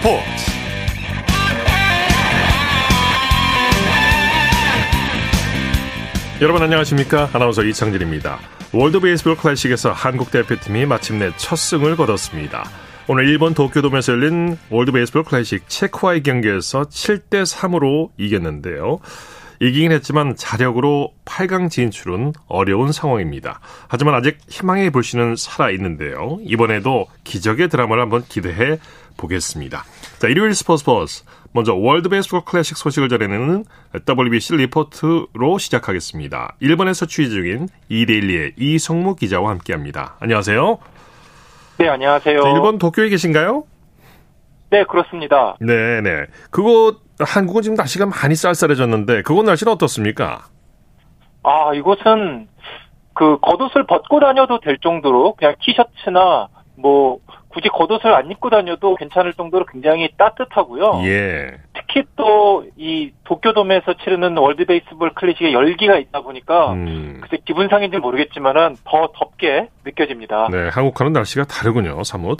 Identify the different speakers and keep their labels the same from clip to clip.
Speaker 1: 스포츠. 여러분 안녕하십니까? 아나운서 이창진입니다. 월드 베이스볼 클래식에서 한국 대표팀이 마침내 첫 승을 거뒀습니다. 오늘 일본 도쿄돔에서 열린 월드 베이스볼 클래식 체코와의 경기에서 7대 3으로 이겼는데요. 이기긴 했지만 자력으로 8강 진출은 어려운 상황입니다. 하지만 아직 희망의 불씨는 살아 있는데요. 이번에도 기적의 드라마를 한번 기대해 보겠습니다. 자, 일요일 스포츠 버스. 먼저 월드 베이스볼 클래식 소식을 전해내는 WBC 리포트로 시작하겠습니다. 일본에서 취재 중인 이데일리의 이석무 기자와 함께합니다. 안녕하세요.
Speaker 2: 네, 안녕하세요.
Speaker 1: 자, 일본 도쿄에 계신가요?
Speaker 2: 네, 그렇습니다.
Speaker 1: 네, 네. 그곳 한국은 지금 날씨가 많이 쌀쌀해졌는데 그곳 날씨는 어떻습니까?
Speaker 2: 아, 이곳은 그 겉옷을 벗고 다녀도 될 정도로 그냥 티셔츠나 뭐 굳이 겉옷을 안 입고 다녀도 괜찮을 정도로 굉장히 따뜻하고요.
Speaker 1: 예.
Speaker 2: 특히 또 이 도쿄돔에서 치르는 월드 베이스볼 클래식의 열기가 있다 보니까
Speaker 1: 음.
Speaker 2: 글쎄 기분 상인지 모르겠지만은 더 덥게 느껴집니다.
Speaker 1: 네, 한국과는 날씨가 다르군요, 사뭇.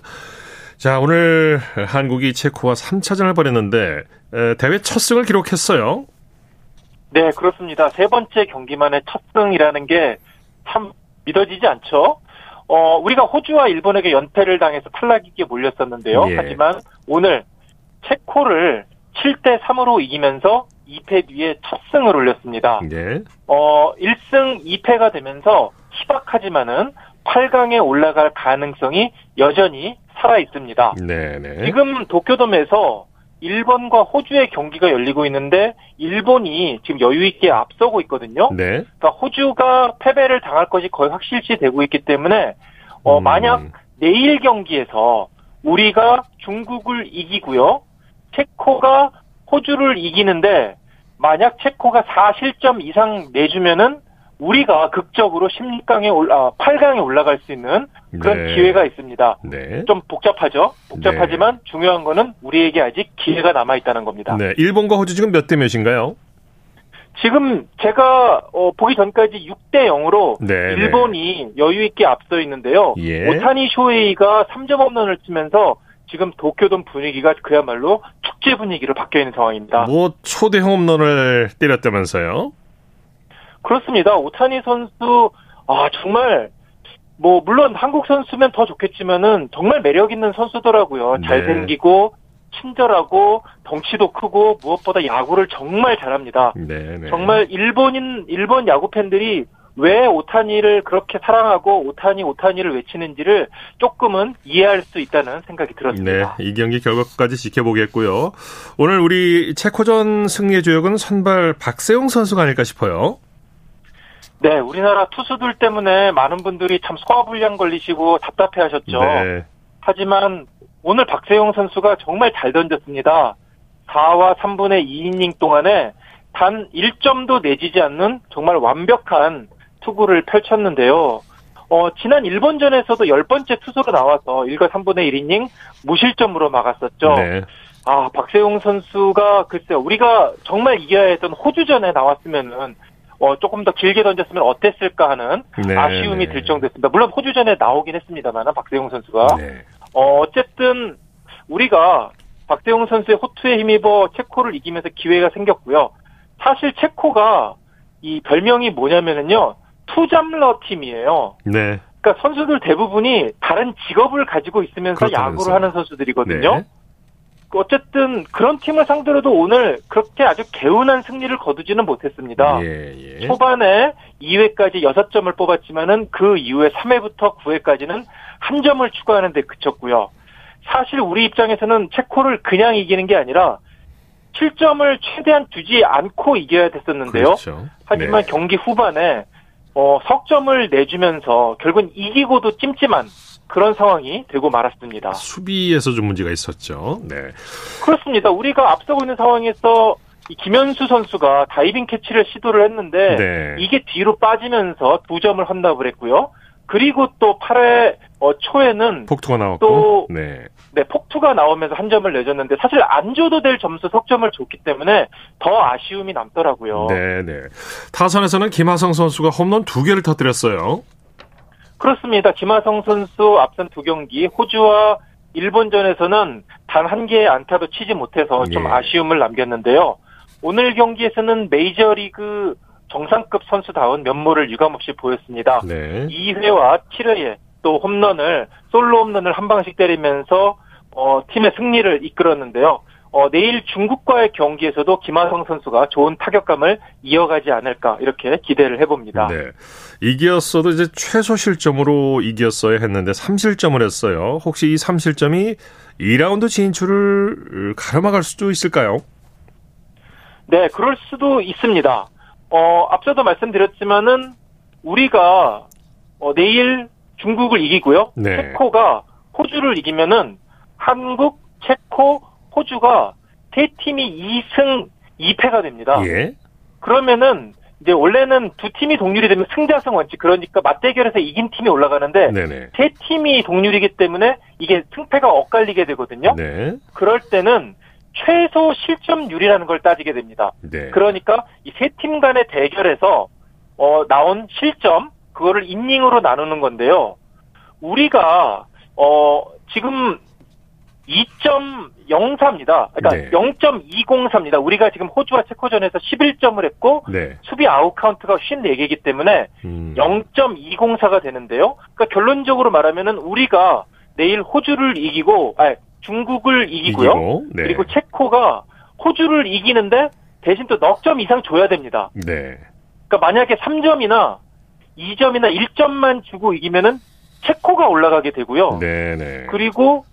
Speaker 1: 자, 오늘 한국이 체코와 3차전을 벌였는데 에, 대회 첫 승을 기록했어요.
Speaker 2: 네, 그렇습니다. 세 번째 경기만의 첫 승이라는 게 참 믿어지지 않죠? 어, 우리가 호주와 일본에게 연패를 당해서 탈락이기에 몰렸었는데요.
Speaker 1: 예.
Speaker 2: 하지만 오늘 체코를 7대 3으로 이기면서 2패 뒤에 첫 승을 올렸습니다.
Speaker 1: 네.
Speaker 2: 어, 1승 2패가 되면서 희박하지만은 8강에 올라갈 가능성이 여전히 살아 있습니다.
Speaker 1: 네, 네.
Speaker 2: 지금 도쿄돔에서 일본과 호주의 경기가 열리고 있는데 일본이 지금 여유 있게 앞서고 있거든요.
Speaker 1: 네.
Speaker 2: 그러니까 호주가 패배를 당할 것이 거의 확실시 되고 있기 때문에 어,
Speaker 1: 음.
Speaker 2: 만약 내일 경기에서 우리가 중국을 이기고요. 체코가 호주를 이기는데 만약 체코가 4실점 이상 내주면은 우리가 극적으로 16강에 올라 8강에 올라갈 수 있는 그런
Speaker 1: 네.
Speaker 2: 기회가 있습니다.
Speaker 1: 네.
Speaker 2: 좀 복잡하죠. 복잡하지만 중요한 거는 우리에게 아직 기회가 남아 있다는 겁니다.
Speaker 1: 네. 일본과 호주 지금 몇 대 몇인가요?
Speaker 2: 지금 제가 어, 보기 전까지 6대 0으로
Speaker 1: 네,
Speaker 2: 일본이 여유 있게 앞서 있는데요.
Speaker 1: 예.
Speaker 2: 오타니 쇼헤이가 3점 홈런을 치면서 지금 도쿄돔 분위기가 그야말로 축제 분위기로 바뀌어 있는 상황입니다.
Speaker 1: 뭐 초대 홈런을 때렸다면서요?
Speaker 2: 그렇습니다. 오타니 선수 아 정말 뭐 물론 한국 선수면 더 좋겠지만은 정말 매력 있는 선수더라고요.
Speaker 1: 네.
Speaker 2: 잘생기고 친절하고 덩치도 크고 무엇보다 야구를 정말 잘합니다.
Speaker 1: 네, 네.
Speaker 2: 정말 일본인 일본 야구 팬들이 왜 오타니를 그렇게 사랑하고 오타니 오타니를 외치는지를 조금은 이해할 수 있다는 생각이
Speaker 1: 네,
Speaker 2: 들었습니다.
Speaker 1: 이 경기 결과까지 지켜보겠고요. 오늘 우리 체코전 승리의 주역은 선발 박세용 선수가 아닐까 싶어요.
Speaker 2: 네, 우리나라 투수들 때문에 많은 분들이 참 소화불량 걸리시고 답답해하셨죠.
Speaker 1: 네.
Speaker 2: 하지만 오늘 박세용 선수가 정말 잘 던졌습니다. 4와 3분의 2이닝 동안에 단 1점도 내지지 않는 정말 완벽한 투구를 펼쳤는데요. 어, 지난 일본전에서도 10번째 투수로 나와서 1과 3분의 1이닝 무실점으로 막았었죠.
Speaker 1: 네.
Speaker 2: 아, 박세용 선수가 글쎄요. 우리가 정말 이겨야 했던 호주전에 나왔으면은 어, 조금 더 길게 던졌으면 어땠을까 하는
Speaker 1: 네,
Speaker 2: 아쉬움이
Speaker 1: 네.
Speaker 2: 들 정도였습니다. 물론 호주전에 나오긴 했습니다만 박세용 선수가
Speaker 1: 네.
Speaker 2: 어, 어쨌든 우리가 박세용 선수의 호투에 힘입어 체코를 이기면서 기회가 생겼고요. 사실 체코가 이 별명이 뭐냐면은요. 투잡러 팀이에요.
Speaker 1: 네.
Speaker 2: 그러니까 선수들 대부분이 다른 직업을 가지고 있으면서
Speaker 1: 그렇다면서요.
Speaker 2: 야구를 하는 선수들이거든요.
Speaker 1: 네.
Speaker 2: 어쨌든 그런 팀을 상대로도 오늘 그렇게 아주 개운한 승리를 거두지는 못했습니다.
Speaker 1: 예, 예.
Speaker 2: 초반에 2회까지 6점을 뽑았지만은 그 이후에 3회부터 9회까지는 한 점을 추가하는 데 그쳤고요. 사실 우리 입장에서는 체코를 그냥 이기는 게 아니라 7점을 최대한 두지 않고 이겨야 됐었는데요.
Speaker 1: 그렇죠.
Speaker 2: 하지만
Speaker 1: 네.
Speaker 2: 경기 후반에 어, 석점을 내주면서 결국은 이기고도 찜찜한 그런 상황이 되고 말았습니다.
Speaker 1: 수비에서 좀 문제가 있었죠. 네.
Speaker 2: 그렇습니다. 우리가 앞서고 있는 상황에서 이 김현수 선수가 다이빙 캐치를 시도를 했는데
Speaker 1: 네.
Speaker 2: 이게 뒤로 빠지면서 두 점을 헌납을 했고요. 그리고 또 8회 어, 초에는
Speaker 1: 폭투가 나왔고.
Speaker 2: 또-
Speaker 1: 네.
Speaker 2: 네, 폭투가 나오면서 한 점을 내줬는데 사실 안 줘도 될 점수 석점을 줬기 때문에 더 아쉬움이 남더라고요.
Speaker 1: 네, 네. 타선에서는 김하성 선수가 홈런 두 개를 터뜨렸어요.
Speaker 2: 그렇습니다. 김하성 선수 앞선 두 경기 호주와 일본전에서는 단 한 개의 안타도 치지 못해서 좀
Speaker 1: 예.
Speaker 2: 아쉬움을 남겼는데요. 오늘 경기에서는 메이저리그 정상급 선수다운 면모를 유감없이 보였습니다.
Speaker 1: 네.
Speaker 2: 2회와 7회에 또 홈런을 솔로 홈런을 한 방씩 때리면서 어, 팀의 승리를 이끌었는데요. 어, 내일 중국과의 경기에서도 김하성 선수가 좋은 타격감을 이어가지 않을까 이렇게 기대를 해봅니다.
Speaker 1: 네. 이겼어도 이제 최소 실점으로 이겼어야 했는데 3실점을 했어요. 혹시 이 3실점이 2라운드 진출을 가로막을 수도 있을까요?
Speaker 2: 네, 그럴 수도 있습니다. 어, 앞서도 말씀드렸지만은 우리가 어, 내일 중국을 이기고요.
Speaker 1: 네.
Speaker 2: 체코가 호주를 이기면은 한국, 체코, 호주가 세 팀이 2승 2패가 됩니다.
Speaker 1: 예.
Speaker 2: 그러면은 이제 원래는 두 팀이 동률이 되면 승자승 원칙 그러니까 맞대결에서 이긴 팀이 올라가는데
Speaker 1: 네네.
Speaker 2: 세 팀이 동률이기 때문에 이게 승패가 엇갈리게 되거든요.
Speaker 1: 네.
Speaker 2: 그럴 때는 최소 실점률이라는 걸 따지게 됩니다.
Speaker 1: 네.
Speaker 2: 그러니까 이 세 팀 간의 대결에서 어, 나온 실점 그거를 이닝으로 나누는 건데요. 우리가 어, 지금 2.03입니다. 그러니까
Speaker 1: 네.
Speaker 2: 0.203입니다. 우리가 지금 호주와 체코전에서 11점을 했고
Speaker 1: 네.
Speaker 2: 수비 아웃 카운트가 54개이기 때문에
Speaker 1: 음.
Speaker 2: 0.204가 되는데요. 그러니까 결론적으로 말하면은 우리가 내일 호주를 이기고 아니, 중국을 이기고요.
Speaker 1: 이기고, 네.
Speaker 2: 그리고 체코가 호주를 이기는데 대신 또 넉 점 이상 줘야 됩니다.
Speaker 1: 네.
Speaker 2: 그러니까 만약에 3점이나 2점이나 1점만 주고 이기면은 체코가 올라가게 되고요.
Speaker 1: 네네.
Speaker 2: 그리고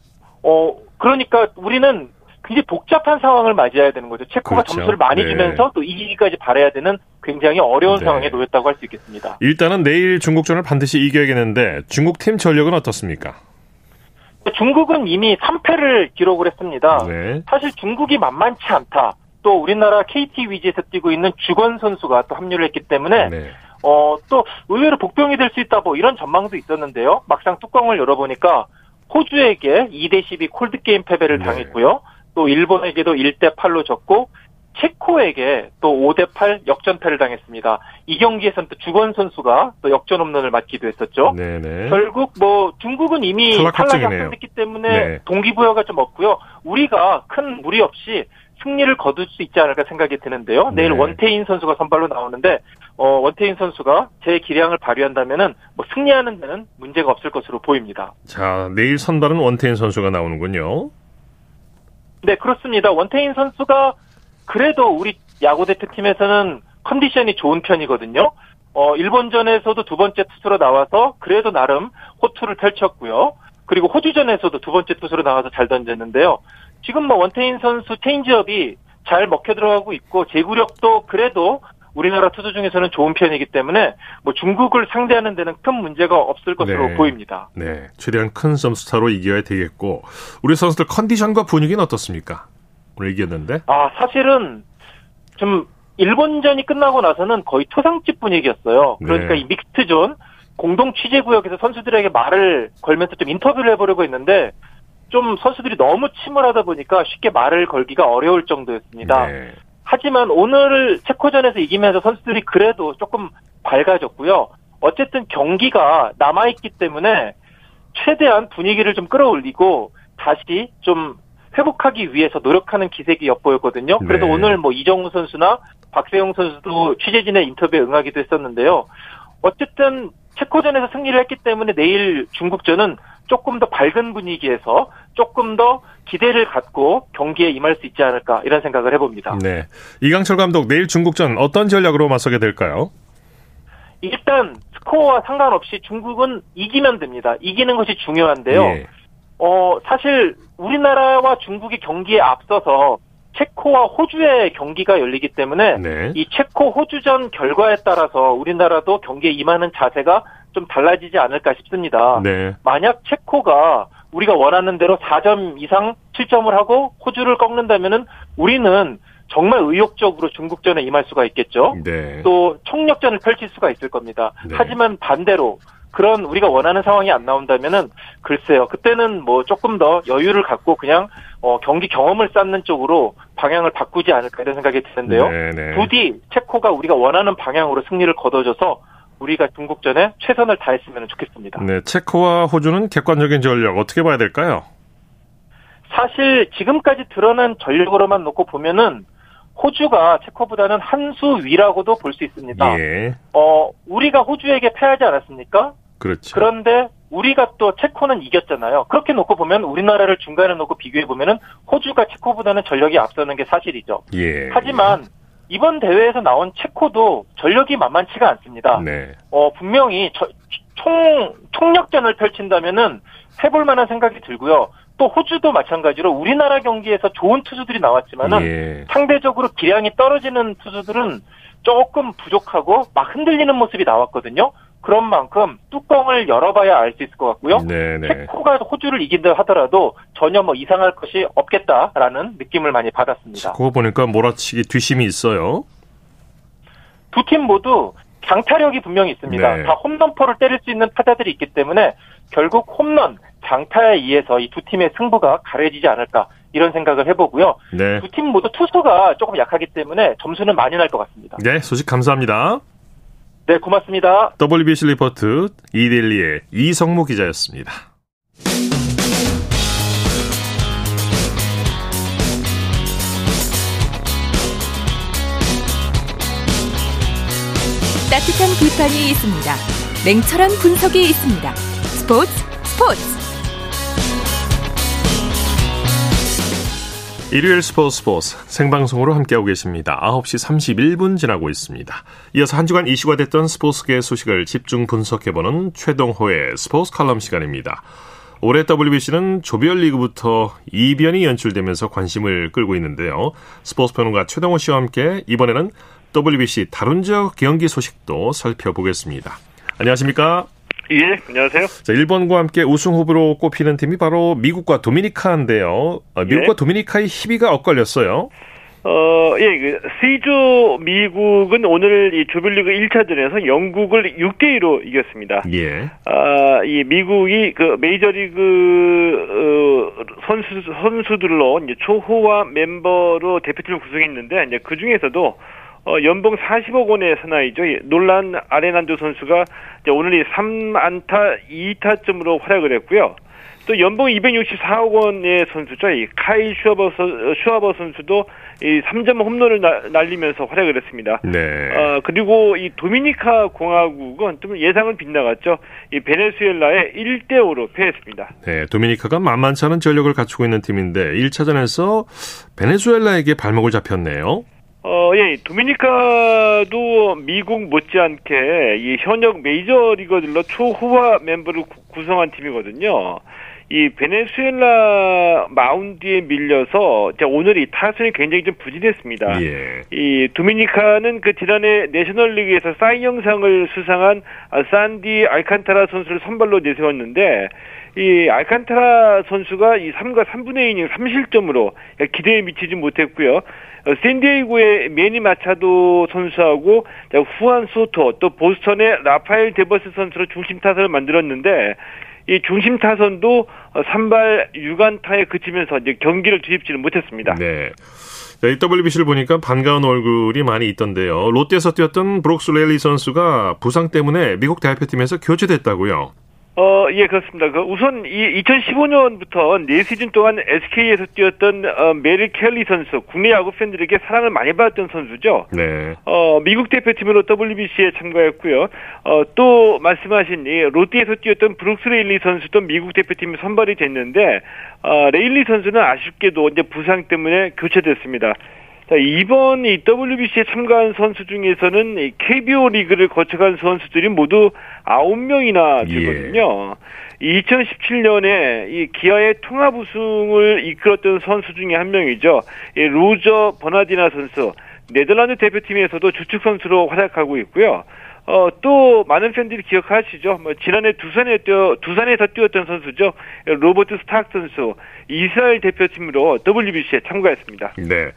Speaker 2: 어 그러니까 우리는 굉장히 복잡한 상황을 맞이해야 되는 거죠. 체코가
Speaker 1: 그렇죠.
Speaker 2: 점수를 많이
Speaker 1: 네.
Speaker 2: 주면서 또 이기기까지 바라야 되는 굉장히 어려운
Speaker 1: 네.
Speaker 2: 상황에 놓였다고 할 수 있겠습니다.
Speaker 1: 일단은 내일 중국전을 반드시 이겨야겠는데 중국 팀 전력은 어떻습니까?
Speaker 2: 중국은 이미 3패를 기록을 했습니다.
Speaker 1: 네.
Speaker 2: 사실 중국이 만만치 않다. 또 우리나라 KT 위즈에서 뛰고 있는 주건 선수가 또 합류를 했기 때문에
Speaker 1: 네.
Speaker 2: 어, 또 의외로 복병이 될 수 있다 뭐 이런 전망도 있었는데요. 막상 뚜껑을 열어보니까 호주에게 2대 12 콜드 게임 패배를
Speaker 1: 네.
Speaker 2: 당했고요. 또 일본에게도 1대 8로 졌고 체코에게 또 5대 8 역전패를 당했습니다. 이 경기에서는 또 주건 선수가 또 역전 홈런을 맞기도 했었죠.
Speaker 1: 네네.
Speaker 2: 결국 뭐 중국은 이미
Speaker 1: 탈락
Speaker 2: 탈락이. 확정됐기 때문에
Speaker 1: 네.
Speaker 2: 동기부여가 좀 없고요. 우리가 큰 무리 없이 승리를 거둘 수 있지 않을까 생각이 드는데요. 내일
Speaker 1: 네.
Speaker 2: 원태인 선수가 선발로 나오는데 어, 원태인 선수가 제 기량을 발휘한다면은 뭐 승리하는 데는 문제가 없을 것으로 보입니다.
Speaker 1: 자, 내일 선발은 원태인 선수가 나오는군요.
Speaker 2: 네, 그렇습니다. 원태인 선수가 그래도 우리 야구 대표팀에서는 컨디션이 좋은 편이거든요. 어, 일본전에서도 두 번째 투수로 나와서 그래도 나름 호투를 펼쳤고요. 그리고 호주전에서도 두 번째 투수로 나와서 잘 던졌는데요. 지금 뭐 원태인 선수 체인지업이 잘 먹혀 들어가고 있고 제구력도 그래도 우리나라 투수 중에서는 좋은 편이기 때문에 뭐 중국을 상대하는 데는 큰 문제가 없을 것으로
Speaker 1: 네.
Speaker 2: 보입니다.
Speaker 1: 네. 최대한 큰 점수 차로 이겨야 되겠고 우리 선수들 컨디션과 분위기는 어떻습니까? 오늘 이겼는데.
Speaker 2: 아, 사실은 좀 일본전이 끝나고 나서는 거의 초상집 분위기였어요. 그러니까
Speaker 1: 네.
Speaker 2: 이 믹스트존 공동 취재 구역에서 선수들에게 말을 걸면서 좀 인터뷰를 해보려고 했는데 좀 선수들이 너무 침울하다 보니까 쉽게 말을 걸기가 어려울 정도였습니다.
Speaker 1: 네.
Speaker 2: 하지만 오늘 체코전에서 이기면서 선수들이 그래도 조금 밝아졌고요. 어쨌든 경기가 남아있기 때문에 최대한 분위기를 좀 끌어올리고 다시 좀 회복하기 위해서 노력하는 기색이 엿보였거든요. 그래서
Speaker 1: 네.
Speaker 2: 오늘 뭐 이정우 선수나 박세용 선수도 취재진의 인터뷰에 응하기도 했었는데요. 어쨌든 체코전에서 승리를 했기 때문에 내일 중국전은 조금 더 밝은 분위기에서 조금 더 기대를 갖고 경기에 임할 수 있지 않을까 이런 생각을 해봅니다.
Speaker 1: 네. 이강철 감독 내일 중국전 어떤 전략으로 맞서게 될까요?
Speaker 2: 일단 스코어와 상관없이 중국은 이기면 됩니다. 이기는 것이 중요한데요.
Speaker 1: 예.
Speaker 2: 어, 사실 우리나라와 중국의 경기에 앞서서 체코와 호주의 경기가 열리기 때문에
Speaker 1: 네.
Speaker 2: 이 체코 호주전 결과에 따라서 우리나라도 경기에 임하는 자세가 좀 달라지지 않을까 싶습니다.
Speaker 1: 네.
Speaker 2: 만약 체코가 우리가 원하는 대로 4점 이상 7점을 하고 호주를 꺾는다면은 우리는 정말 의욕적으로 중국전에 임할 수가 있겠죠.
Speaker 1: 네.
Speaker 2: 또 총력전을 펼칠 수가 있을 겁니다.
Speaker 1: 네.
Speaker 2: 하지만 반대로 그런 우리가 원하는 상황이 안 나온다면은 글쎄요. 그때는 뭐 조금 더 여유를 갖고 그냥 어, 경기 경험을 쌓는 쪽으로 방향을 바꾸지 않을까 이런 생각이 드는데요.
Speaker 1: 네, 네.
Speaker 2: 부디 체코가 우리가 원하는 방향으로 승리를 거둬줘서 우리가 중국전에 최선을 다했으면 좋겠습니다.
Speaker 1: 네, 체코와 호주는 객관적인 전력 어떻게 봐야 될까요?
Speaker 2: 사실 지금까지 드러난 전력으로만 놓고 보면은 호주가 체코보다는 한 수 위라고도 볼 수 있습니다.
Speaker 1: 예.
Speaker 2: 어, 우리가 호주에게 패하지 않았습니까?
Speaker 1: 그렇죠.
Speaker 2: 그런데 우리가 또 체코는 이겼잖아요. 그렇게 놓고 보면 우리나라를 중간에 놓고 비교해 보면은 호주가 체코보다는 전력이 앞서는 게 사실이죠.
Speaker 1: 예.
Speaker 2: 하지만 이번 대회에서 나온 체코도 전력이 만만치가 않습니다.
Speaker 1: 네.
Speaker 2: 어, 분명히 저- 총, 총력전을 펼친다면은 해볼 만한 생각이 들고요. 또 호주도 마찬가지로 우리나라 경기에서 좋은 투수들이 나왔지만은
Speaker 1: 예.
Speaker 2: 상대적으로 기량이 떨어지는 투수들은 조금 부족하고 막 흔들리는 모습이 나왔거든요. 그런 만큼 뚜껑을 열어봐야 알 수 있을 것 같고요.
Speaker 1: 네, 네.
Speaker 2: 체코가 호주를 이긴다 하더라도 전혀 뭐 이상할 것이 없겠다라는 느낌을 많이 받았습니다.
Speaker 1: 그거 보니까 몰아치기 뒷심이 있어요.
Speaker 2: 두 팀 모두 장타력이 분명히 있습니다.
Speaker 1: 네.
Speaker 2: 다 홈런포를 때릴 수 있는 타자들이 있기 때문에 결국 홈런, 장타에 의해서 이 두 팀의 승부가 가려지지 않을까 이런 생각을 해보고요.
Speaker 1: 네.
Speaker 2: 두 팀 모두 투수가 조금 약하기 때문에 점수는 많이 날 것 같습니다.
Speaker 1: 네, 소식 감사합니다.
Speaker 2: 네, 고맙습니다.
Speaker 1: WBC 리포트 이데일리의 이성무 기자였습니다.
Speaker 3: 따뜻한 비판이 있습니다. 냉철한 분석이 있습니다. 스포츠 스포츠
Speaker 1: 일요일 스포츠 스포츠 생방송으로 함께하고 계십니다. 9시 31분 지나고 있습니다. 이어서 한 주간 이슈가 됐던 스포츠계 소식을 집중 분석해보는 최동호의 스포츠 칼럼 시간입니다. 올해 WBC는 조별리그부터 이변이 연출되면서 관심을 끌고 있는데요. 스포츠 평론가 최동호 씨와 함께 이번에는 WBC 다른 지역 경기 소식도 살펴보겠습니다. 안녕하십니까?
Speaker 4: 예, 안녕하세요.
Speaker 1: 자, 일본과 함께 우승 후보로 꼽히는 팀이 바로 미국과 도미니카인데요. 어, 미국과
Speaker 4: 예.
Speaker 1: 도미니카의 희비가 엇갈렸어요.
Speaker 4: 어, 예, 그, C조 미국은 오늘 이 조별리그 1차전에서 영국을 6대2로 이겼습니다.
Speaker 1: 예.
Speaker 4: 아, 이 미국이 그 메이저리그, 어, 선수, 선수들로 이제 초호화 멤버로 대표팀을 구성했는데, 이제 그 중에서도 어, 연봉 40억 원의 사나이죠. 이 놀란 아레난도 선수가 오늘 이 3안타 2타점으로 활약을 했고요. 또 연봉 264억 원의 선수죠. 이 카이 슈아버, 선- 슈아버 선수도 이 3점 홈런을 나- 날리면서 활약을 했습니다.
Speaker 1: 네.
Speaker 4: 어, 그리고 이 도미니카 공화국은 좀 예상을 빗나갔죠. 이 베네수엘라에 1대 5로 패했습니다.
Speaker 1: 네, 도미니카가 만만치 않은 전력을 갖추고 있는 팀인데 1차전에서 베네수엘라에게 발목을 잡혔네요.
Speaker 4: 어, 예, 도미니카도 미국 못지않게 이 현역 메이저 리거들로 초호화 멤버를 구- 구성한 팀이거든요. 이 베네수엘라 마운드에 밀려서 오늘 이 타선이 굉장히 좀 부진했습니다.
Speaker 1: 예.
Speaker 4: 이 도미니카는 그 지난해 내셔널리그에서 사이 영상을 수상한 아, 산디 알칸타라 선수를 선발로 내세웠는데 이 알칸타라 선수가 이 3과 3분의 2이닝 3실점으로 기대에 미치지 못했고요. 어, 샌디에이고의 매니 마차도 선수하고 자, 후안 소토 또 보스턴의 라파엘 데버스 선수로 중심 타선을 만들었는데 이 중심 타선도 어, 산발 6안타에 그치면서 이제 경기를 뒤집지는 못했습니다.
Speaker 1: 네. WBC를 보니까 반가운 얼굴이 많이 있던데요. 롯데에서 뛰었던 브룩스 레일리 선수가 부상 때문에 미국 대표팀에서 교체됐다고요.
Speaker 4: 어, 예, 그렇습니다. 그 우선 이 2015년부터 4시즌 동안 SK에서 뛰었던 어, 메릴 켈리 선수, 국내 야구 팬들에게 사랑을 많이 받았던 선수죠.
Speaker 1: 네.
Speaker 4: 어, 미국 대표팀으로 WBC에 참가했고요. 어, 또 말씀하신 이 롯데에서 뛰었던 브룩스 레일리 선수도 미국 대표팀에 선발이 됐는데 어, 레일리 선수는 아쉽게도 이제 부상 때문에 교체됐습니다. 자, 이번 이 WBC에 참가한 선수 중에서는 이 KBO 리그를 거쳐간 선수들이 모두 9명이나
Speaker 1: 예.
Speaker 4: 되거든요. 2017년에 이 기아의 통합 우승을 이끌었던 선수 중에 한 명이죠. 이 로저 버나디나 선수. 네덜란드 대표팀에서도 주축 선수로 활약하고 있고요. 어, 또 많은 팬들이 기억하시죠. 뭐 지난해 두산에 뛰어 두산에서 뛰었던 선수죠. 로버트 스탁 선수 이스라엘 대표팀으로 WBC에 참가했습니다.
Speaker 1: 네.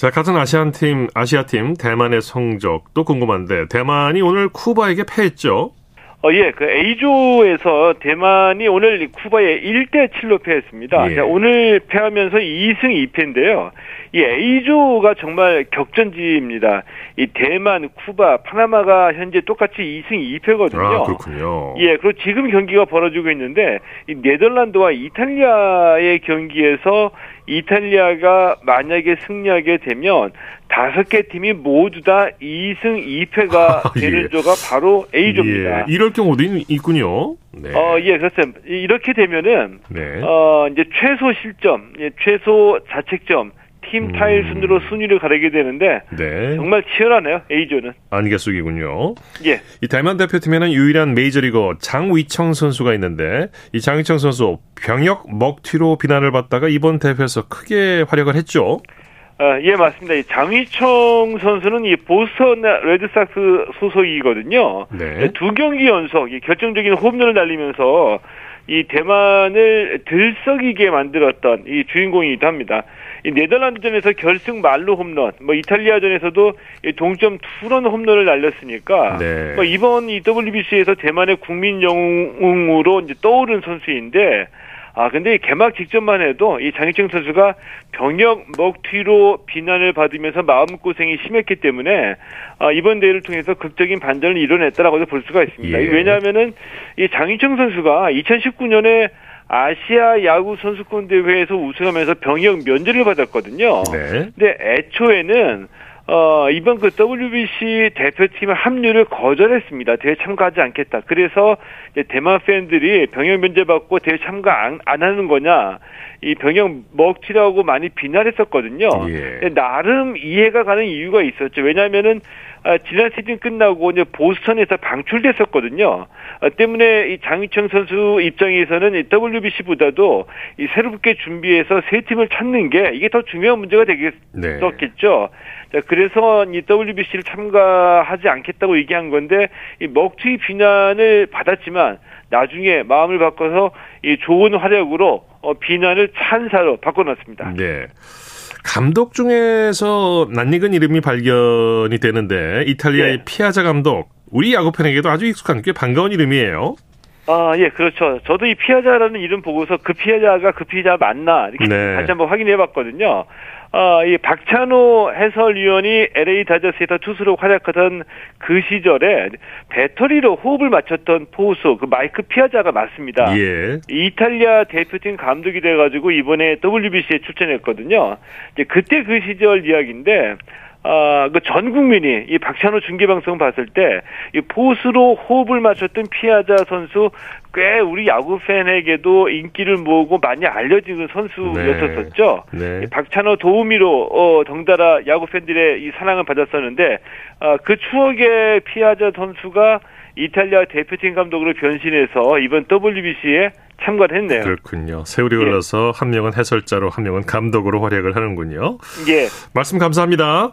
Speaker 1: 자, 같은 아시안 팀, 아시아 팀 대만의 성적도 궁금한데 대만이 오늘 쿠바에게 패했죠.
Speaker 4: 어, 예, 그 A조에서 대만이 오늘 쿠바에 1대 7로 패했습니다.
Speaker 1: 예.
Speaker 4: 자, 오늘 패하면서 2승 2패인데요. 이 A조가 정말 격전지입니다. 이 대만, 쿠바, 파나마가 현재 똑같이 2승 2패거든요.
Speaker 1: 아, 그렇군요.
Speaker 4: 예, 그리고 지금 경기가 벌어지고 있는데 이 네덜란드와 이탈리아의 경기에서 이탈리아가 만약에 승리하게 되면 다섯 개 팀이 모두 다 2승 2패가
Speaker 1: 예.
Speaker 4: 되는 조가 바로 A조입니다.
Speaker 1: 예, 이럴 경우도 있, 있군요. 네.
Speaker 4: 어, 예, 그렇습니다. 이- 이렇게 되면은
Speaker 1: 네.
Speaker 4: 어, 이제 최소 실점, 예, 최소 자책점, 팀 타율
Speaker 1: 음.
Speaker 4: 순으로 순위를 가리게 되는데
Speaker 1: 네.
Speaker 4: 정말 치열하네요. A조는.
Speaker 1: 안개 속이군요.
Speaker 4: 예.
Speaker 1: 이 대만 대표팀에는 유일한 메이저리거 장위청 선수가 있는데 이 장위청 선수 병역 먹튀로 비난을 받다가 이번 대회에서 크게 활약을 했죠.
Speaker 4: 어, 예, 맞습니다. 이 장위청 선수는 이 보스턴 레드삭스 소속이거든요.
Speaker 1: 네.
Speaker 4: 두 경기 연속 이 결정적인 홈런을 날리면서 이 대만을 들썩이게 만들었던 이 주인공이기도 합니다. 이 네덜란드전에서 결승 말로 홈런, 뭐 이탈리아전에서도 이 동점 투런 홈런을 날렸으니까
Speaker 1: 네.
Speaker 4: 뭐 이번 이 WBC에서 대만의 국민 영웅으로 이제 떠오른 선수인데 아 근데 이 개막 직전만 해도 이 장희청 선수가 병역 먹튀로 비난을 받으면서 마음 고생이 심했기 때문에 아, 이번 대회를 통해서 극적인 반전을 이뤄냈다라고도 볼 수가 있습니다.
Speaker 1: 예.
Speaker 4: 왜냐하면은 이 장희청 선수가 2019년에 아시아 야구 선수권 대회에서 우승하면서 병역 면제를 받았거든요.
Speaker 1: 네.
Speaker 4: 근데 애초에는 어, 이번 그 WBC 대표팀 합류를 거절했습니다. 대회 참가하지 않겠다. 그래서 이제 대만 팬들이 병역 면제 받고 대회 참가 안, 안 하는 거냐. 이 병역 먹튀라고 많이 비난했었거든요.
Speaker 1: 예.
Speaker 4: 나름 이해가 가는 이유가 있었죠. 왜냐하면은 아, 지난 시즌 끝나고 이제 보스턴에서 방출됐었거든요. 아, 때문에 이 장희청 선수 입장에서는 이 WBC보다도 이 새롭게 준비해서 새 팀을 찾는 게 이게 더 중요한 문제가 되겠었겠죠.
Speaker 1: 네.
Speaker 4: 자, 그래서 이 WBC를 참가하지 않겠다고 얘기한 건데 이 먹튀 비난을 받았지만 나중에 마음을 바꿔서 이 좋은 활약으로 어, 비난을 찬사로 바꿔놨습니다.
Speaker 1: 네. 감독 중에서 낯익은 이름이 발견이 되는데 이탈리아의
Speaker 4: 네.
Speaker 1: 피아자 감독 우리 야구 팬에게도 아주 익숙한 꽤 반가운 이름이에요.
Speaker 4: 아, 예, 그렇죠. 저도 이 피아자라는 이름 보고서 그 피아자가 그 피아자 맞나 이렇게
Speaker 1: 네.
Speaker 4: 다시 한번 확인해 봤거든요. 아, 이 박찬호 해설위원이 LA 다저스에서 투수로 활약하던 그 시절에 배터리로 호흡을 맞췄던 포수 그 마이크 피아자가 맞습니다.
Speaker 1: 예.
Speaker 4: 이 이탈리아 대표팀 감독이 돼가지고 이번에 WBC에 출전했거든요. 이제 그때 그 시절 이야기인데, 아, 그 전 국민이 이 박찬호 중계방송 봤을 때, 이 포수로 호흡을 맞췄던 피아자 선수, 꽤 우리 야구 팬에게도 인기를 모으고 많이 알려진 선수였었었죠.
Speaker 1: 네.
Speaker 4: 이 박찬호 도우미로 어, 덩달아 야구 팬들의 이 사랑을 받았었는데 아, 그 추억의 피아자 선수가 이탈리아 대표팀 감독으로 변신해서 이번 WBC에 참가를 했네요.
Speaker 1: 그렇군요. 세월이
Speaker 4: 예.
Speaker 1: 흘러서 한 명은 해설자로 한 명은 감독으로 활약을 하는군요.
Speaker 4: 예,
Speaker 1: 말씀 감사합니다.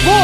Speaker 5: 스포츠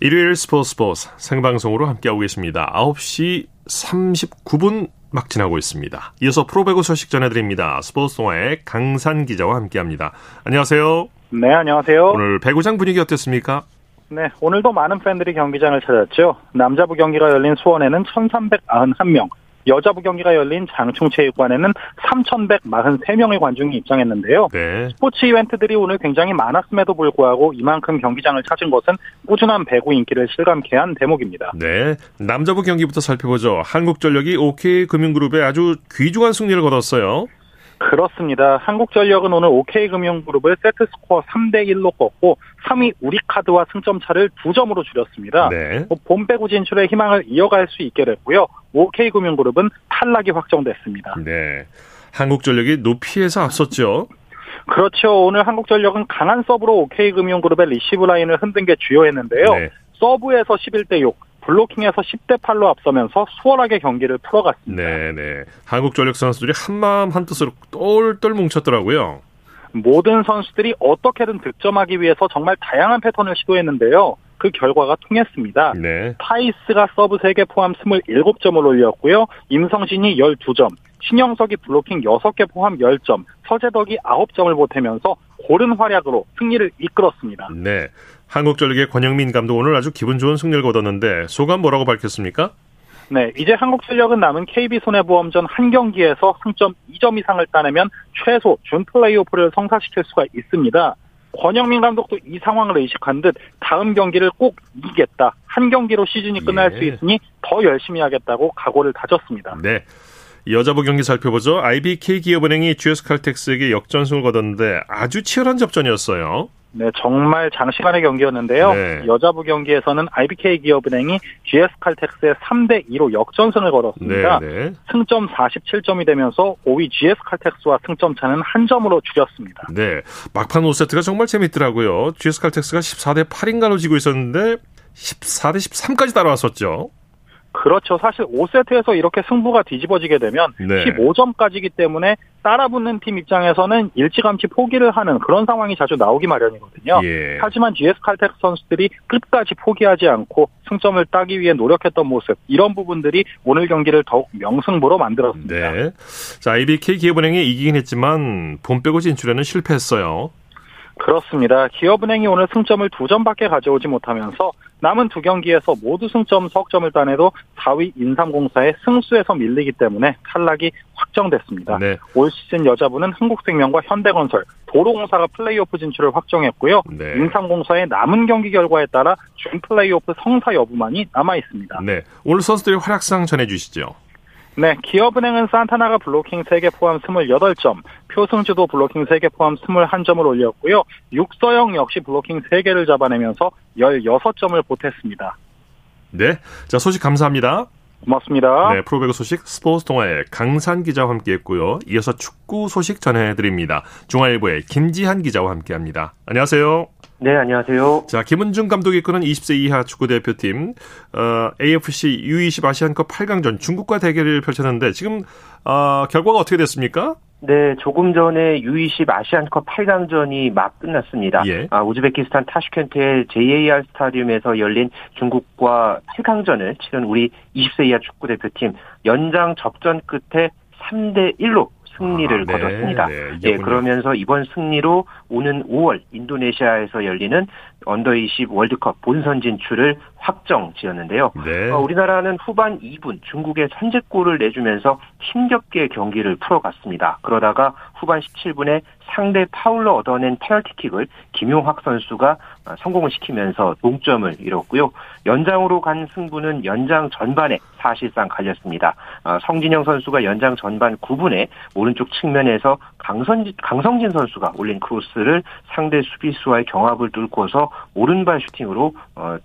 Speaker 1: 일요일 스포츠 스포츠 생방송으로 함께하고 계십니다. 9시 39분 막 지나고 있습니다. 이어서 프로배구 소식 전해드립니다. 스포츠 동아의 강산 기자와 함께합니다. 안녕하세요.
Speaker 6: 네, 안녕하세요.
Speaker 1: 오늘 배구장 분위기 어땠습니까?
Speaker 6: 네, 오늘도 많은 팬들이 경기장을 찾았죠. 남자부 경기가 열린 수원에는 1,391명, 여자부 경기가 열린 장충체육관에는 3,143명의 관중이 입장했는데요.
Speaker 1: 네.
Speaker 6: 스포츠 이벤트들이 오늘 굉장히 많았음에도 불구하고 이만큼 경기장을 찾은 것은 꾸준한 배구 인기를 실감케 한 대목입니다.
Speaker 1: 네. 남자부 경기부터 살펴보죠. 한국전력이 OK 금융그룹에 아주 귀중한 승리를 거뒀어요.
Speaker 6: 그렇습니다. 한국전력은 오늘 OK금융그룹을 세트스코어 3대1로 꺾고 3위 우리카드와 승점 차를 2점으로 줄였습니다.
Speaker 1: 네.
Speaker 6: 봄 배구 진출의 희망을 이어갈 수 있게 됐고요. OK금융그룹은 탈락이 확정됐습니다.
Speaker 1: 네. 한국전력이 높이에서 앞섰죠.
Speaker 6: 그렇죠. 오늘 한국전력은 강한 서브로 OK금융그룹의 리시브 라인을 흔든 게 주효했는데요.
Speaker 1: 네.
Speaker 6: 서브에서 11대 6, 블로킹에서 10대 8로 앞서면서 수월하게 경기를 풀어갔습니다.
Speaker 1: 네, 네. 한국전력 선수들이 한마음 한뜻으로 똘똘 뭉쳤더라고요.
Speaker 6: 모든 선수들이 어떻게든 득점하기 위해서 정말 다양한 패턴을 시도했는데요. 그 결과가 통했습니다.
Speaker 1: 네.
Speaker 6: 타이스가 서브 3개 포함 27점을 올렸고요. 임성진이 12점, 신영석이 블로킹 6개 포함 10점, 서재덕이 9점을 보태면서 고른 활약으로 승리를 이끌었습니다.
Speaker 1: 네. 한국전력의 권영민 감독 오늘 아주 기분 좋은 승리를 거뒀는데 소감 뭐라고 밝혔습니까?
Speaker 6: 네, 이제 한국전력은 남은 KB손해보험전 한 경기에서 승점 2점 이상을 따내면 최소 준 플레이오프를 성사시킬 수가 있습니다. 권영민 감독도 이 상황을 의식한 듯 다음 경기를 꼭 이기겠다. 한 경기로 시즌이 끝날
Speaker 1: 예.
Speaker 6: 수 있으니 더 열심히 하겠다고 각오를 다졌습니다.
Speaker 1: 네. 여자부 경기 살펴보죠. IBK 기업은행이 GS 칼텍스에게 역전승을 거뒀는데 아주 치열한 접전이었어요.
Speaker 6: 네, 정말 장시간의 경기였는데요.
Speaker 1: 네.
Speaker 6: 여자부 경기에서는 IBK 기업은행이 GS 칼텍스에 3대 2로 역전승을 걸었습니다.
Speaker 1: 네, 네.
Speaker 6: 승점 47점이 되면서 5위 GS 칼텍스와 승점 차는 한 점으로 줄였습니다.
Speaker 1: 네. 막판 5세트가 정말 재밌더라고요. GS 칼텍스가 14대 8인가로 지고 있었는데 14대 13까지 따라왔었죠.
Speaker 6: 그렇죠. 사실 5세트에서 이렇게 승부가 뒤집어지게 되면
Speaker 1: 네.
Speaker 6: 15점까지기 때문에 따라붙는 팀 입장에서는 일찌감치 포기를 하는 그런 상황이 자주 나오기 마련이거든요.
Speaker 1: 예.
Speaker 6: 하지만 GS 칼텍스 선수들이 끝까지 포기하지 않고 승점을 따기 위해 노력했던 모습 이런 부분들이 오늘 경기를 더욱 명승부로 만들었습니다.
Speaker 1: 네. 자, IBK 기업은행이 이기긴 했지만 본 빼고 진출에는 실패했어요.
Speaker 6: 그렇습니다. 기업은행이 오늘 승점을 두 점밖에 가져오지 못하면서 남은 두 경기에서 모두 승점 석점을 따내도 4위 인삼공사의 승수에서 밀리기 때문에 탈락이 확정됐습니다.
Speaker 1: 네.
Speaker 6: 올 시즌 여자부는 한국생명과 현대건설, 도로공사가 플레이오프 진출을 확정했고요.
Speaker 1: 네.
Speaker 6: 인삼공사의 남은 경기 결과에 따라 준 플레이오프 성사 여부만이 남아 있습니다.
Speaker 1: 네. 오늘 선수들의 활약상 전해 주시죠.
Speaker 6: 네, 기업은행은 산타나가 블로킹 3개 포함 28점, 표승주도 블로킹 3개 포함 21점을 올렸고요. 육서영 역시 블로킹 3개를 잡아내면서 16점을 보탰습니다.
Speaker 1: 네. 자, 소식 감사합니다.
Speaker 6: 고맙습니다.
Speaker 1: 네, 프로배구 소식 스포츠 동아의 강산 기자와 함께했고요. 이어서 축구 소식 전해드립니다. 중앙일보의 김지한 기자와 함께합니다. 안녕하세요.
Speaker 7: 네, 안녕하세요.
Speaker 1: 자, 김은중 감독이 이끄는 20세 이하 축구 대표팀 어, AFC U20 아시안컵 8강전 중국과 대결을 펼쳤는데 지금 어, 결과가 어떻게 됐습니까?
Speaker 7: 네, 조금 전에 U20 아시안컵 8강전이 막 끝났습니다.
Speaker 1: 예.
Speaker 7: 아, 우즈베키스탄 타슈켄트의 JAR 스타디움에서 열린 중국과 8강전을 치른 우리 20세 이하 축구 대표팀 연장 접전 끝에 3대 1로 승리를
Speaker 1: 아, 네,
Speaker 7: 거뒀습니다.
Speaker 1: 네,
Speaker 7: 예,
Speaker 1: 이겼군요.
Speaker 7: 그러면서 이번 승리로 오는 5월 인도네시아에서 열리는 under 20 월드컵 본선 진출을 확정 지었는데요.
Speaker 1: 네.
Speaker 7: 어, 우리나라는 후반 2분 중국에 선제골을 내주면서 힘겹게 경기를 풀어갔습니다. 그러다가 후반 17분에 상대 파울로 얻어낸 페널티킥을 김용학 선수가 어, 성공을 시키면서 동점을 이뤘고요. 연장으로 간 승부는 연장 전반에 사실상 갈렸습니다. 어, 성진영 선수가 연장 전반 9분에 오른쪽 측면에서 강선, 강성진 선수가 올린 크로스를 상대 수비수와의 경합을 뚫고서 오른발 슈팅으로 어,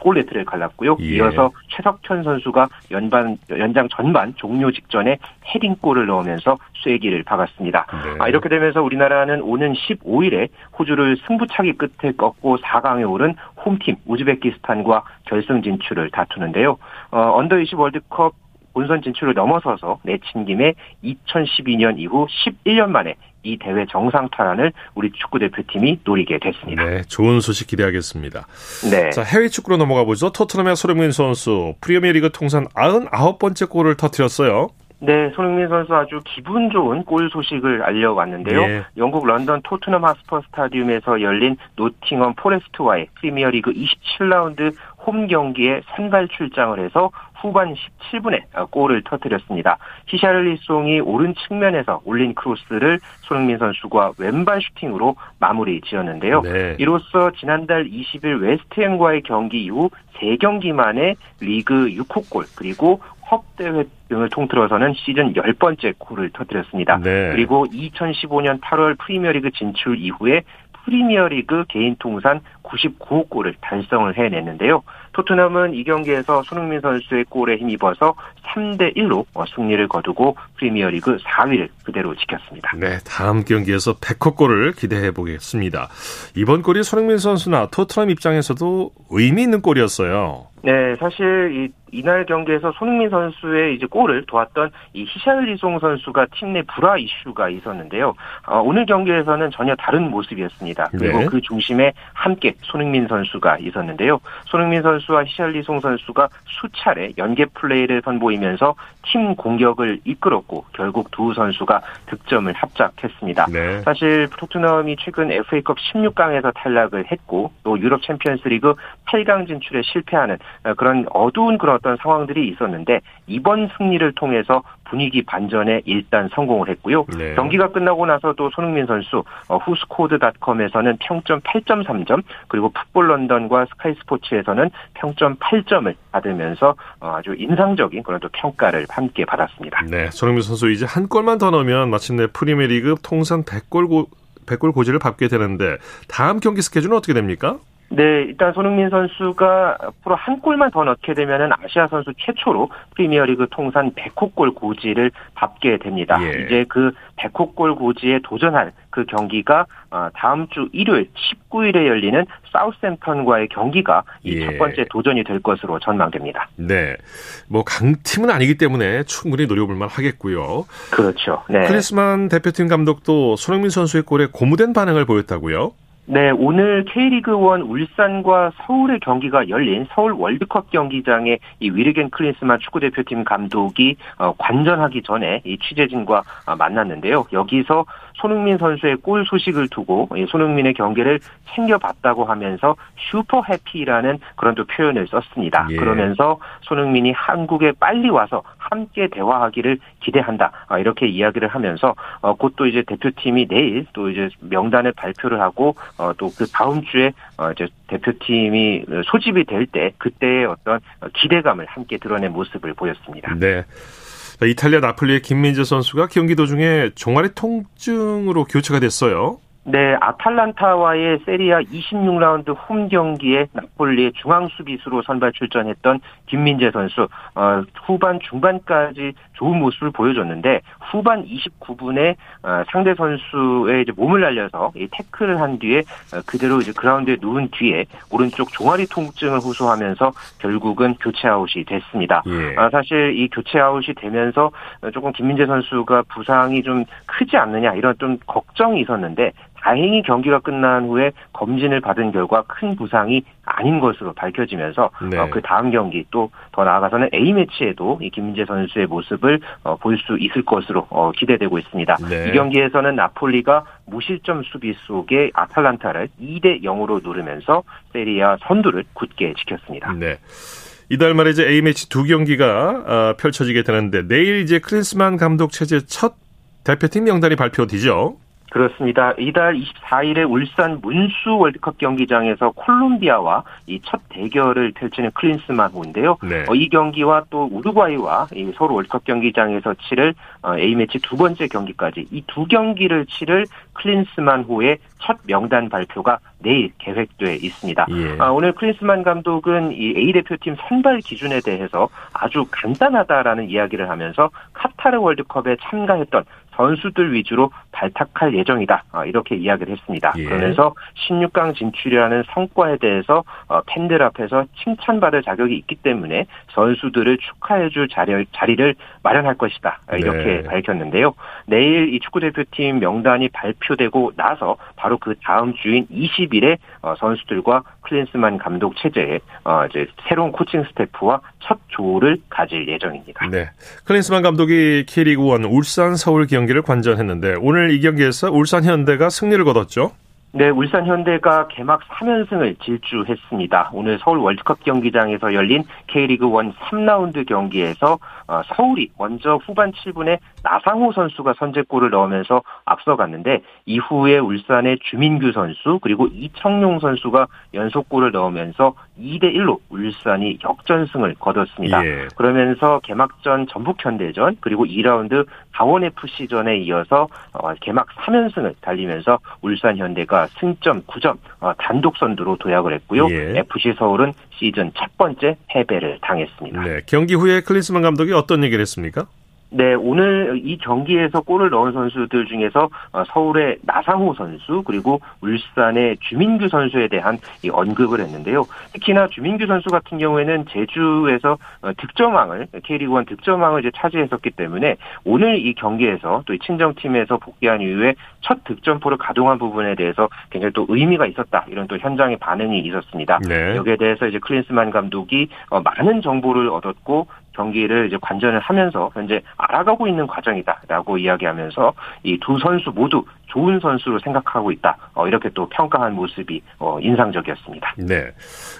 Speaker 7: 골네트를 갈랐고요.
Speaker 1: 예.
Speaker 7: 이어서 최석현 선수가 연반 연장 전반 종료 직전에 헤딩골을 넣으면서 쐐기를 박았습니다.
Speaker 1: 네.
Speaker 7: 아, 이렇게 되면서 우리나라는 오는 15일에 호주를 승부차기 끝에 꺾고 4강에 오른 홈팀 우즈베키스탄과 결승 진출을 다투는데요. 어, 언더 20 월드컵 본선 진출을 넘어서서 내친 김에 2012년 이후 11년 만에 이 대회 정상 탈환을 우리 축구 대표팀이 노리게 됐습니다.
Speaker 1: 네, 좋은 소식 기대하겠습니다.
Speaker 7: 네.
Speaker 1: 자, 해외 축구로 넘어가 보죠. 토트넘의 손흥민 선수 프리미어리그 통산 99번째 골을 터뜨렸어요.
Speaker 7: 네, 손흥민 선수 아주 기분 좋은 골 소식을 알려왔는데요.
Speaker 1: 예.
Speaker 7: 영국 런던 토트넘 홋스퍼 스타디움에서 열린 노팅엄 포레스트와의 프리미어리그 27라운드 홈 경기에 선발 출장을 해서 후반 17분에 골을 터뜨렸습니다. 히샤를리송이 오른 측면에서 올린 크로스를 손흥민 선수가 왼발 슈팅으로 마무리 지었는데요.
Speaker 1: 네.
Speaker 7: 이로써 지난달 20일 웨스트햄과의 경기 이후 3경기 만에 리그 6호 골 그리고 컵 대회 등을 통틀어서는 시즌 10번째 골을 터뜨렸습니다.
Speaker 1: 네.
Speaker 7: 그리고 2015년 8월 프리미어리그 진출 이후에 프리미어리그 개인 통산 99호 골을 달성을 해냈는데요. 토트넘은 이 경기에서 손흥민 선수의 골에 힘입어서 3대 1로 어, 승리를 거두고 프리미어리그 4위를 그대로 지켰습니다.
Speaker 1: 네, 다음 경기에서 100호 골을 기대해 보겠습니다. 이번 골이 손흥민 선수나 토트넘 입장에서도 의미 있는 골이었어요.
Speaker 7: 네, 사실 이 이날 경기에서 손흥민 선수의 이제 골을 도왔던 이 히샬리송 선수가 팀 내 불화 이슈가 있었는데요. 어, 오늘 경기에서는 전혀 다른 모습이었습니다. 그리고
Speaker 1: 네.
Speaker 7: 그 중심에 함께 손흥민 선수가 있었는데요. 손흥민 선수와 히샬리송 선수가 수차례 연계 플레이를 선보이면서 팀 공격을 이끌었고 결국 두 선수가 득점을 합작했습니다.
Speaker 1: 네.
Speaker 7: 사실 토트넘이 최근 FA컵 16강에서 탈락을 했고 또 유럽 챔피언스리그 8강 진출에 실패하는 어, 그런 어두운 그런 어떤 상황들이 있었는데 이번 승리를 통해서 분위기 반전에 일단 성공을 했고요.
Speaker 1: 네.
Speaker 7: 경기가 끝나고 나서도 손흥민 선수 어, 후스코드닷컴에서는 평점 8.3점 그리고 풋볼 런던과 스카이 스포츠에서는 평점 8점을 받으면서 어, 아주 인상적인 그런 또 평가를 함께 받았습니다.
Speaker 1: 네, 손흥민 선수 이제 한 골만 더 넣으면 마침내 프리미어리그 통산 100골 고 100골 고지를 밟게 되는데 다음 경기 스케줄은 어떻게 됩니까?
Speaker 7: 네, 일단 손흥민 선수가 앞으로 한 골만 더 넣게 되면은 아시아 선수 최초로 프리미어리그 통산 100호 골 고지를 밟게 됩니다.
Speaker 1: 예.
Speaker 7: 이제 그 100호 골 고지에 도전할 그 경기가 어, 다음 주 일요일 19일에 열리는 사우스햄턴과의 경기가 이
Speaker 1: 예.
Speaker 7: 첫 번째 도전이 될 것으로 전망됩니다.
Speaker 1: 네, 뭐 강팀은 아니기 때문에 충분히 노려볼만 하겠고요.
Speaker 7: 그렇죠. 네.
Speaker 1: 크리스만 대표팀 감독도 손흥민 선수의 골에 고무된 반응을 보였다고요?
Speaker 7: 네, 오늘 K리그1 울산과 서울의 경기가 열린 서울 월드컵 경기장에 이 위르겐 클린스만 축구대표팀 감독이 어, 관전하기 전에 이 취재진과 어, 만났는데요. 여기서 손흥민 선수의 골 소식을 두고 이 손흥민의 경기를 챙겨봤다고 하면서 슈퍼 해피라는 그런 또 표현을 썼습니다.
Speaker 1: 예.
Speaker 7: 그러면서 손흥민이 한국에 빨리 와서 함께 대화하기를 기대한다. 아, 이렇게 이야기를 하면서 어, 곧또 이제 대표팀이 내일 또 이제 명단을 발표를 하고 어, 또그 다음 주에 어, 이제 대표팀이 소집이 될 때 그때의 어떤 기대감을 함께 드러낸 모습을 보였습니다.
Speaker 1: 네. 자, 이탈리아 나폴리의 김민재 선수가 경기 도중에 종아리 통증으로 교체가 됐어요.
Speaker 7: 네, 아탈란타와의 세리아 26라운드 홈 경기에 나폴리의 중앙 수비수로 선발 출전했던 김민재 선수 어, 후반 중반까지 좋은 모습을 보여줬는데 후반 29분에 어, 상대 선수의 이제 몸을 날려서 이 태클을 한 뒤에 어, 그대로 이제 그라운드에 누운 뒤에 오른쪽 종아리 통증을 호소하면서 결국은 교체 아웃이 됐습니다.
Speaker 1: 예.
Speaker 7: 아, 사실 이 교체 아웃이 되면서 조금 김민재 선수가 부상이 좀 크지 않느냐 이런 좀 걱정이 있었는데 다행히 경기가 끝난 후에 검진을 받은 결과 큰 부상이 아닌 것으로 밝혀지면서
Speaker 1: 네.
Speaker 7: 어, 그 다음 경기 또 더 나아가서는 A 매치에도 이 김민재 선수의 모습을 어, 볼 수 있을 것으로 어, 기대되고 있습니다.
Speaker 1: 네.
Speaker 7: 이 경기에서는 나폴리가 무실점 수비 속에 아탈란타를 2대 0으로 누르면서 세리아 선두를 굳게 지켰습니다.
Speaker 1: 네. 이달 말에 이제 A매치 두 경기가 아, 펼쳐지게 되는데 내일 이제 크리스만 감독 체제 첫 대표팀 명단이 발표되죠.
Speaker 7: 그렇습니다. 이달 24일에 울산 문수 월드컵 경기장에서 콜롬비아와 이 첫 대결을 펼치는 클린스만호인데요.
Speaker 1: 네.
Speaker 7: 어, 이 경기와 또 우루과이와 이 서울 월드컵 경기장에서 치를 어, A매치 두 번째 경기까지 이 두 경기를 치를 클린스만호의 첫 명단 발표가 내일 계획돼 있습니다.
Speaker 1: 예.
Speaker 7: 아, 오늘 클린스만 감독은 이 A 대표팀 선발 기준에 대해서 아주 간단하다라는 이야기를 하면서 카타르 월드컵에 참가했던 선수들 위주로 발탁할 예정이다. 아, 이렇게 이야기를 했습니다.
Speaker 1: 예.
Speaker 7: 그러면서 16강 진출이라는 성과에 대해서 어, 팬들 앞에서 칭찬받을 자격이 있기 때문에 선수들을 축하해줄 자리, 자리를 마련할 것이다. 아, 이렇게
Speaker 1: 네.
Speaker 7: 밝혔는데요. 내일 이 축구대표팀 명단이 발표되고 나서 바로 그 다음 주인 20일에 어, 선수들과 클린스만 감독 체제에 어, 이제 새로운 코칭 스태프와 첫 조를 가질 예정입니다.
Speaker 1: 네. 클린스만 감독이 K리그 1 울산 서울 경기를 관전했는데 오늘 이 경기에서 울산 현대가 승리를 거뒀죠.
Speaker 7: 네, 울산 현대가 개막 3연승을 질주했습니다. 오늘 서울 월드컵 경기장에서 열린 K리그 1 3라운드 경기에서 어, 서울이 먼저 후반 7분에 나상호 선수가 선제골을 넣으면서 앞서갔는데 이후에 울산의 주민규 선수 그리고 이청용 선수가 연속골을 넣으면서 2대 1로 울산이 역전승을 거뒀습니다. 예. 그러면서 개막전 전북현대전 그리고 2라운드 강원FC전에 이어서 어, 개막 3연승을 달리면서 울산현대가 승점 9점 어, 단독 선두로 도약을 했고요. 예. FC 서울은 시즌 첫 번째 패배를 당했습니다.
Speaker 1: 네, 경기 후에 클린스만 감독이 어떤 얘기를 했습니까?
Speaker 7: 네, 오늘 이 경기에서 골을 넣은 선수들 중에서 어, 서울의 나상호 선수 그리고 울산의 주민규 선수에 대한 이 언급을 했는데요. 특히나 주민규 선수 같은 경우에는 제주에서 어, 득점왕을 K리그1 득점왕을 이제 차지했었기 때문에 오늘 이 경기에서 또 친정팀에서 복귀한 이후에 첫 득점포를 가동한 부분에 대해서 굉장히 또 의미가 있었다 이런 또 현장의 반응이 있었습니다. 네. 여기에 대해서 이제 클린스만 감독이 어, 많은 정보를 얻었고 경기를 이제 관전을 하면서 현재 알아가고 있는 과정이다라고 이야기하면서 이 두 선수 모두 좋은 선수로 생각하고 있다. 어, 이렇게 또 평가한 모습이 어, 인상적이었습니다.
Speaker 1: 네.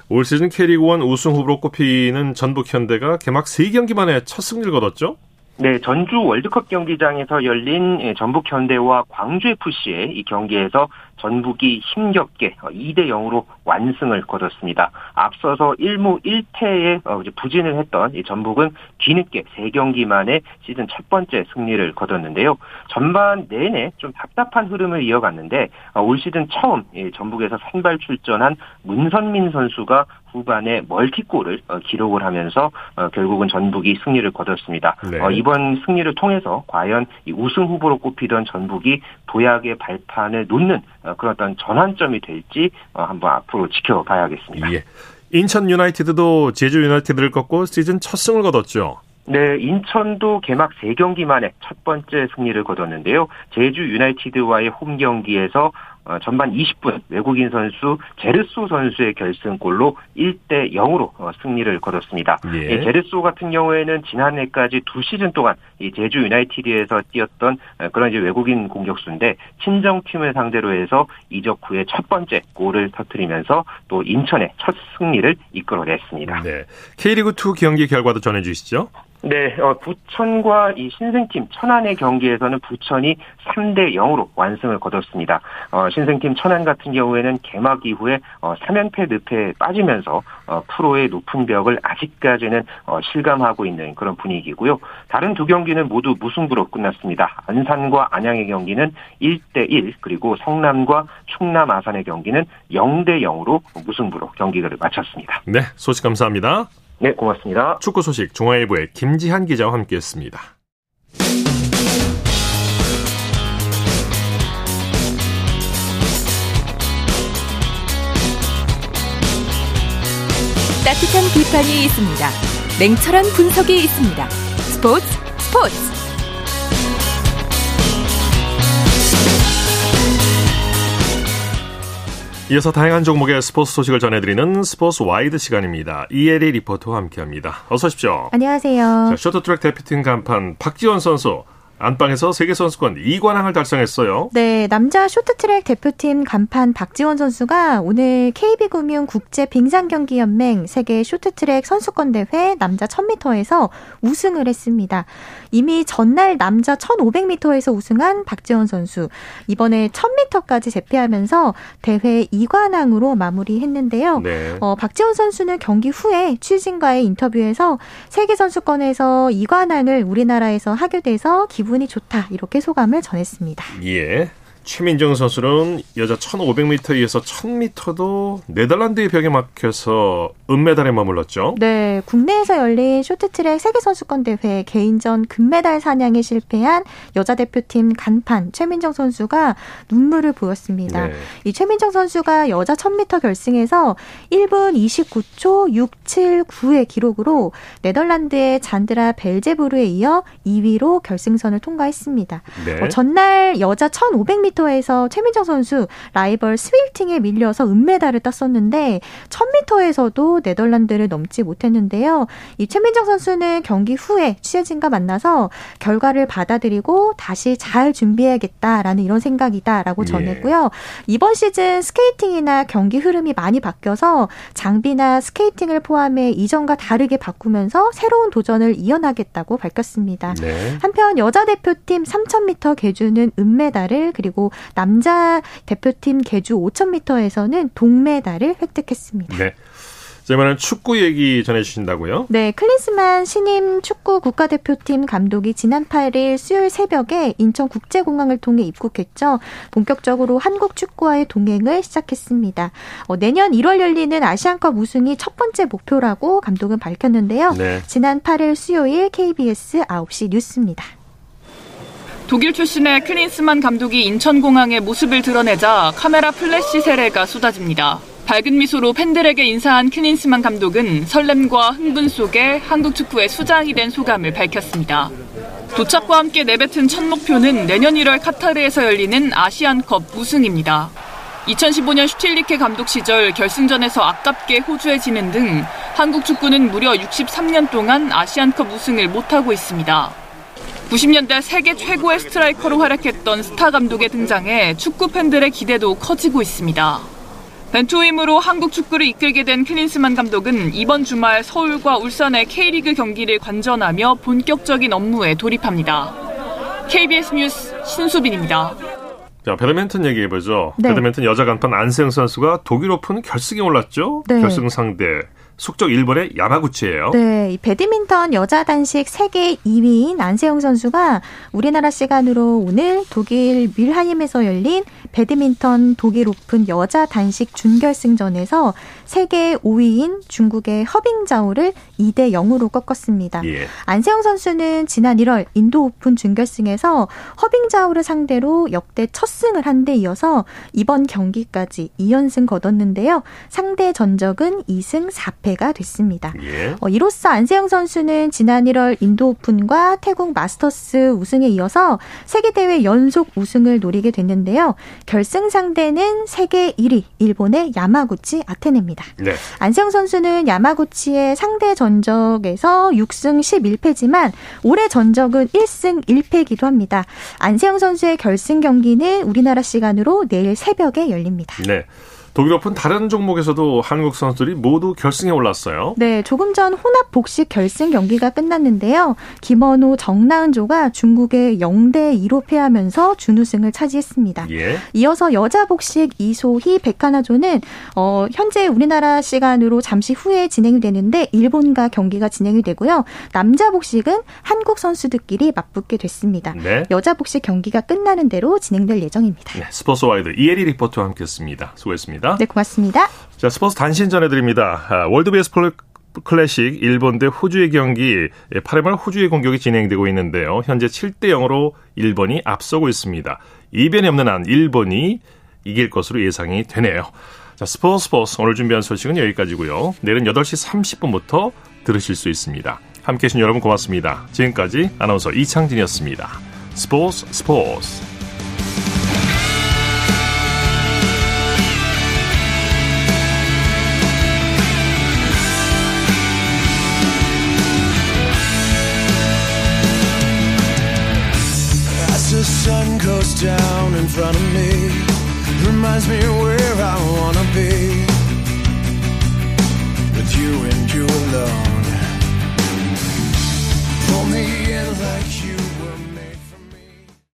Speaker 1: 올 시즌 K리그1 우승 후보로 꼽히는 전북 현대가 개막 3경기 만에 첫 승리를 거뒀죠?
Speaker 7: 네, 전주 월드컵 경기장에서 열린 예, 전북 현대와 광주 FC의 이 경기에서 전북이 힘겹게 2대 어, 0으로 완승을 거뒀습니다. 앞서서 1무 1패에 어, 부진을 했던 이 전북은 뒤늦게 3경기 만에 시즌 첫 번째 승리를 거뒀는데요. 전반 내내 좀 답답한 흐름을 이어갔는데 어, 올 시즌 처음 전북에서 선발 출전한 문선민 선수가 후반에 멀티골을 기록을 하면서 결국은 전북이 승리를 거뒀습니다. 네. 이번 승리를 통해서 과연 우승 후보로 꼽히던 전북이 도약의 발판을 놓는 어, 그런 어떤 전환점이 될지 어, 한번 앞으로 지켜봐야겠습니다. 예.
Speaker 1: 인천 유나이티드도 제주 유나이티드를 꺾고 시즌 첫 승을 거뒀죠.
Speaker 7: 네, 인천도 개막 3경기 만에 첫 번째 승리를 거뒀는데요. 제주 유나이티드와의 홈 경기에서 어, 전반 20분 외국인 선수 제르소 선수의 결승골로 1대 0으로 어, 승리를 거뒀습니다. 예. 제르소 같은 경우에는 지난해까지 두 시즌 동안 이 제주 유나이티드에서 뛰었던 어, 그런 이제 외국인 공격수인데 친정팀을 상대로 해서 이적 후에 첫 번째 골을 터뜨리면서 또 인천의 첫 승리를 이끌어냈습니다. 네.
Speaker 1: K리그 2 경기 결과도 전해 주시죠.
Speaker 7: 네, 어, 부천과 이 신생팀 천안의 경기에서는 부천이 3대 0으로 완승을 거뒀습니다. 어, 신생팀 천안 같은 경우에는 개막 이후에 어, 3연패 늪에 빠지면서 어, 프로의 높은 벽을 아직까지는 어, 실감하고 있는 그런 분위기고요. 다른 두 경기는 모두 무승부로 끝났습니다. 안산과 안양의 경기는 1대 1 그리고 성남과 충남 아산의 경기는 0대 0으로 무승부로 경기를 마쳤습니다.
Speaker 1: 네, 소식 감사합니다.
Speaker 7: 네, 고맙습니다.
Speaker 1: 축구 소식 중앙일보의 김지한 기자와 함께했습니다.
Speaker 3: 따뜻한 비판이 있습니다. 냉철한 분석이 있습니다. 스포츠 스포츠.
Speaker 1: 이어서 다양한 종목의 스포츠 소식을 전해드리는 스포츠 와이드 시간입니다. 이혜리 리포터와 함께합니다. 어서 오십시오.
Speaker 8: 안녕하세요.
Speaker 1: 자, 쇼트트랙 대표팀 간판 박지원 선수 안방에서 세계선수권 2관왕을 달성했어요.
Speaker 8: 네, 남자 쇼트트랙 대표팀 간판 박지원 선수가 오늘 KB금융 국제 빙상경기연맹 세계 쇼트트랙 선수권 대회 남자 1000m에서 우승을 했습니다. 이미 전날 남자 1500m에서 우승한 박지원 선수 이번에 1000m까지 재패하면서 대회 2관왕으로 마무리했는데요. 네. 어, 박지원 선수는 경기 후에 취진과의 인터뷰에서 세계 선수권에서 2관왕을 우리나라에서 하게 돼서 기분 이 좋다 이렇게 소감을 전했습니다.
Speaker 1: 예. 최민정 선수는 여자 1500m에서 1000m도 네덜란드의 벽에 막혀서 은메달에 머물렀죠.
Speaker 8: 네, 국내에서 열린 쇼트트랙 세계선수권 대회 개인전 금메달 사냥에 실패한 여자 대표팀 간판 최민정 선수가 눈물을 보였습니다. 네. 이 최민정 선수가 여자 1000m 결승에서 1분 29초 679의 기록으로 네덜란드의 잔드라 벨제부르에 이어 2위로 결승선을 통과했습니다. 네. 어, 전날 여자 1500m 200m에서 최민정 선수 라이벌 스윌팅에 밀려서 은메달을 땄었는데 1000m에서도 네덜란드를 넘지 못했는데요. 이 최민정 선수는 경기 후에 취재진과 만나서 결과를 받아들이고 다시 잘 준비해야겠다라는 이런 생각이다라고
Speaker 1: 예.
Speaker 8: 전했고요. 이번 시즌 스케이팅이나 경기 흐름이 많이 바뀌어서 장비나 스케이팅을 포함해 이전과 다르게 바꾸면서 새로운 도전을 이어나겠다고 밝혔습니다.
Speaker 1: 네.
Speaker 8: 한편 여자 대표팀 3000m 개주는 은메달을 그리고 남자 대표팀 개주 5000m에서는 동메달을 획득했습니다.
Speaker 1: 네. 자, 이번엔 축구 얘기 전해주신다고요?
Speaker 8: 네, 클린스만 신임 축구 국가대표팀 감독이 지난 8일 수요일 새벽에 인천국제공항을 통해 입국했죠. 본격적으로 한국 축구와의 동행을 시작했습니다. 어, 내년 1월 열리는 아시안컵 우승이 첫 번째 목표라고 감독은 밝혔는데요.
Speaker 1: 네.
Speaker 8: 지난 8일 수요일 KBS 9시 뉴스입니다.
Speaker 9: 독일 출신의 클린스만 감독이 인천공항에 모습을 드러내자 카메라 플래시 세례가 쏟아집니다. 밝은 미소로 팬들에게 인사한 클린스만 감독은 설렘과 흥분 속에 한국 축구의 수장이 된 소감을 밝혔습니다. 도착과 함께 내뱉은 첫 목표는 내년 1월 카타르에서 열리는 아시안컵 우승입니다. 2015년 슈틸리케 감독 시절 결승전에서 아깝게 호주에 지는 등 한국 축구는 무려 63년 동안 아시안컵 우승을 못하고 있습니다. 90년대 세계 최고의 스트라이커로 활약했던 스타 감독의 등장에 축구 팬들의 기대도 커지고 있습니다. 벤투 후임으로 한국 축구를 이끌게 된 클린스만 감독은 이번 주말 서울과 울산의 K리그 경기를 관전하며 본격적인 업무에 돌입합니다. KBS 뉴스 신수빈입니다.
Speaker 1: 자, 배드민턴 얘기해보죠.
Speaker 8: 네.
Speaker 1: 배드민턴 여자 간판 안세영 선수가 독일 오픈 결승에 올랐죠?
Speaker 8: 네.
Speaker 1: 결승 상대. 숙적 일본의 야마구치예요.
Speaker 8: 네, 이 배드민턴 여자 단식 세계 2위인 안세영 선수가 우리나라 시간으로 오늘 독일 뮐하임에서 열린 배드민턴 독일 오픈 여자 단식 준결승전에서 세계 5위인 중국의 허빙자오를 2대 0으로 꺾었습니다.
Speaker 1: 예.
Speaker 8: 안세영 선수는 지난 1월 인도 오픈 준결승에서 허빙자오를 상대로 역대 첫 승을 한 데 이어서 이번 경기까지 2연승 거뒀는데요. 상대 전적은 2승 4패가 됐습니다.
Speaker 1: 예.
Speaker 8: 어, 이로써 안세영 선수는 지난 1월 인도 오픈과 태국 마스터스 우승에 이어서 세계 대회 연속 우승을 노리게 됐는데요. 결승 상대는 세계 1위 일본의 야마구치 아테네입니다.
Speaker 1: 네.
Speaker 8: 안세영 선수는 야마구치의 상대 전적에서 6승 11패지만 올해 전적은 1승 1패이기도 합니다. 안세영 선수의 결승 경기는 우리나라 시간으로 내일 새벽에 열립니다.
Speaker 1: 네. 독일 오픈 다른 종목에서도 한국 선수들이 모두 결승에 올랐어요.
Speaker 8: 네, 조금 전 혼합 복식 결승 경기가 끝났는데요. 김원호, 정나은조가 중국에 0대 2로 패하면서 준우승을 차지했습니다.
Speaker 1: 예.
Speaker 8: 이어서 여자 복식 이소희, 백하나조는 어, 현재 우리나라 시간으로 잠시 후에 진행이 되는데 일본과 경기가 진행이 되고요. 남자 복식은 한국 선수들끼리 맞붙게 됐습니다.
Speaker 1: 네.
Speaker 8: 여자 복식 경기가 끝나는 대로 진행될 예정입니다.
Speaker 1: 네. 스포츠 와이드 이혜리 리포터와 함께했습니다. 수고했습니다.
Speaker 8: 네, 고맙습니다.
Speaker 1: 자, 스포츠 단신 전해드립니다. 아, 월드 베이스볼 클래식 일본 대 호주의 경기 8회 말 호주의 공격이 진행되고 있는데요. 현재 7대 0으로 일본이 앞서고 있습니다. 이변이 없는 한 일본이 이길 것으로 예상이 되네요. 자, 스포츠 스포츠 오늘 준비한 소식은 여기까지고요. 내일은 8시 30분부터 들으실 수 있습니다. 함께해 주신 여러분 고맙습니다. 지금까지 아나운서 이창진이었습니다. 스포츠 스포츠
Speaker 10: front of me, reminds me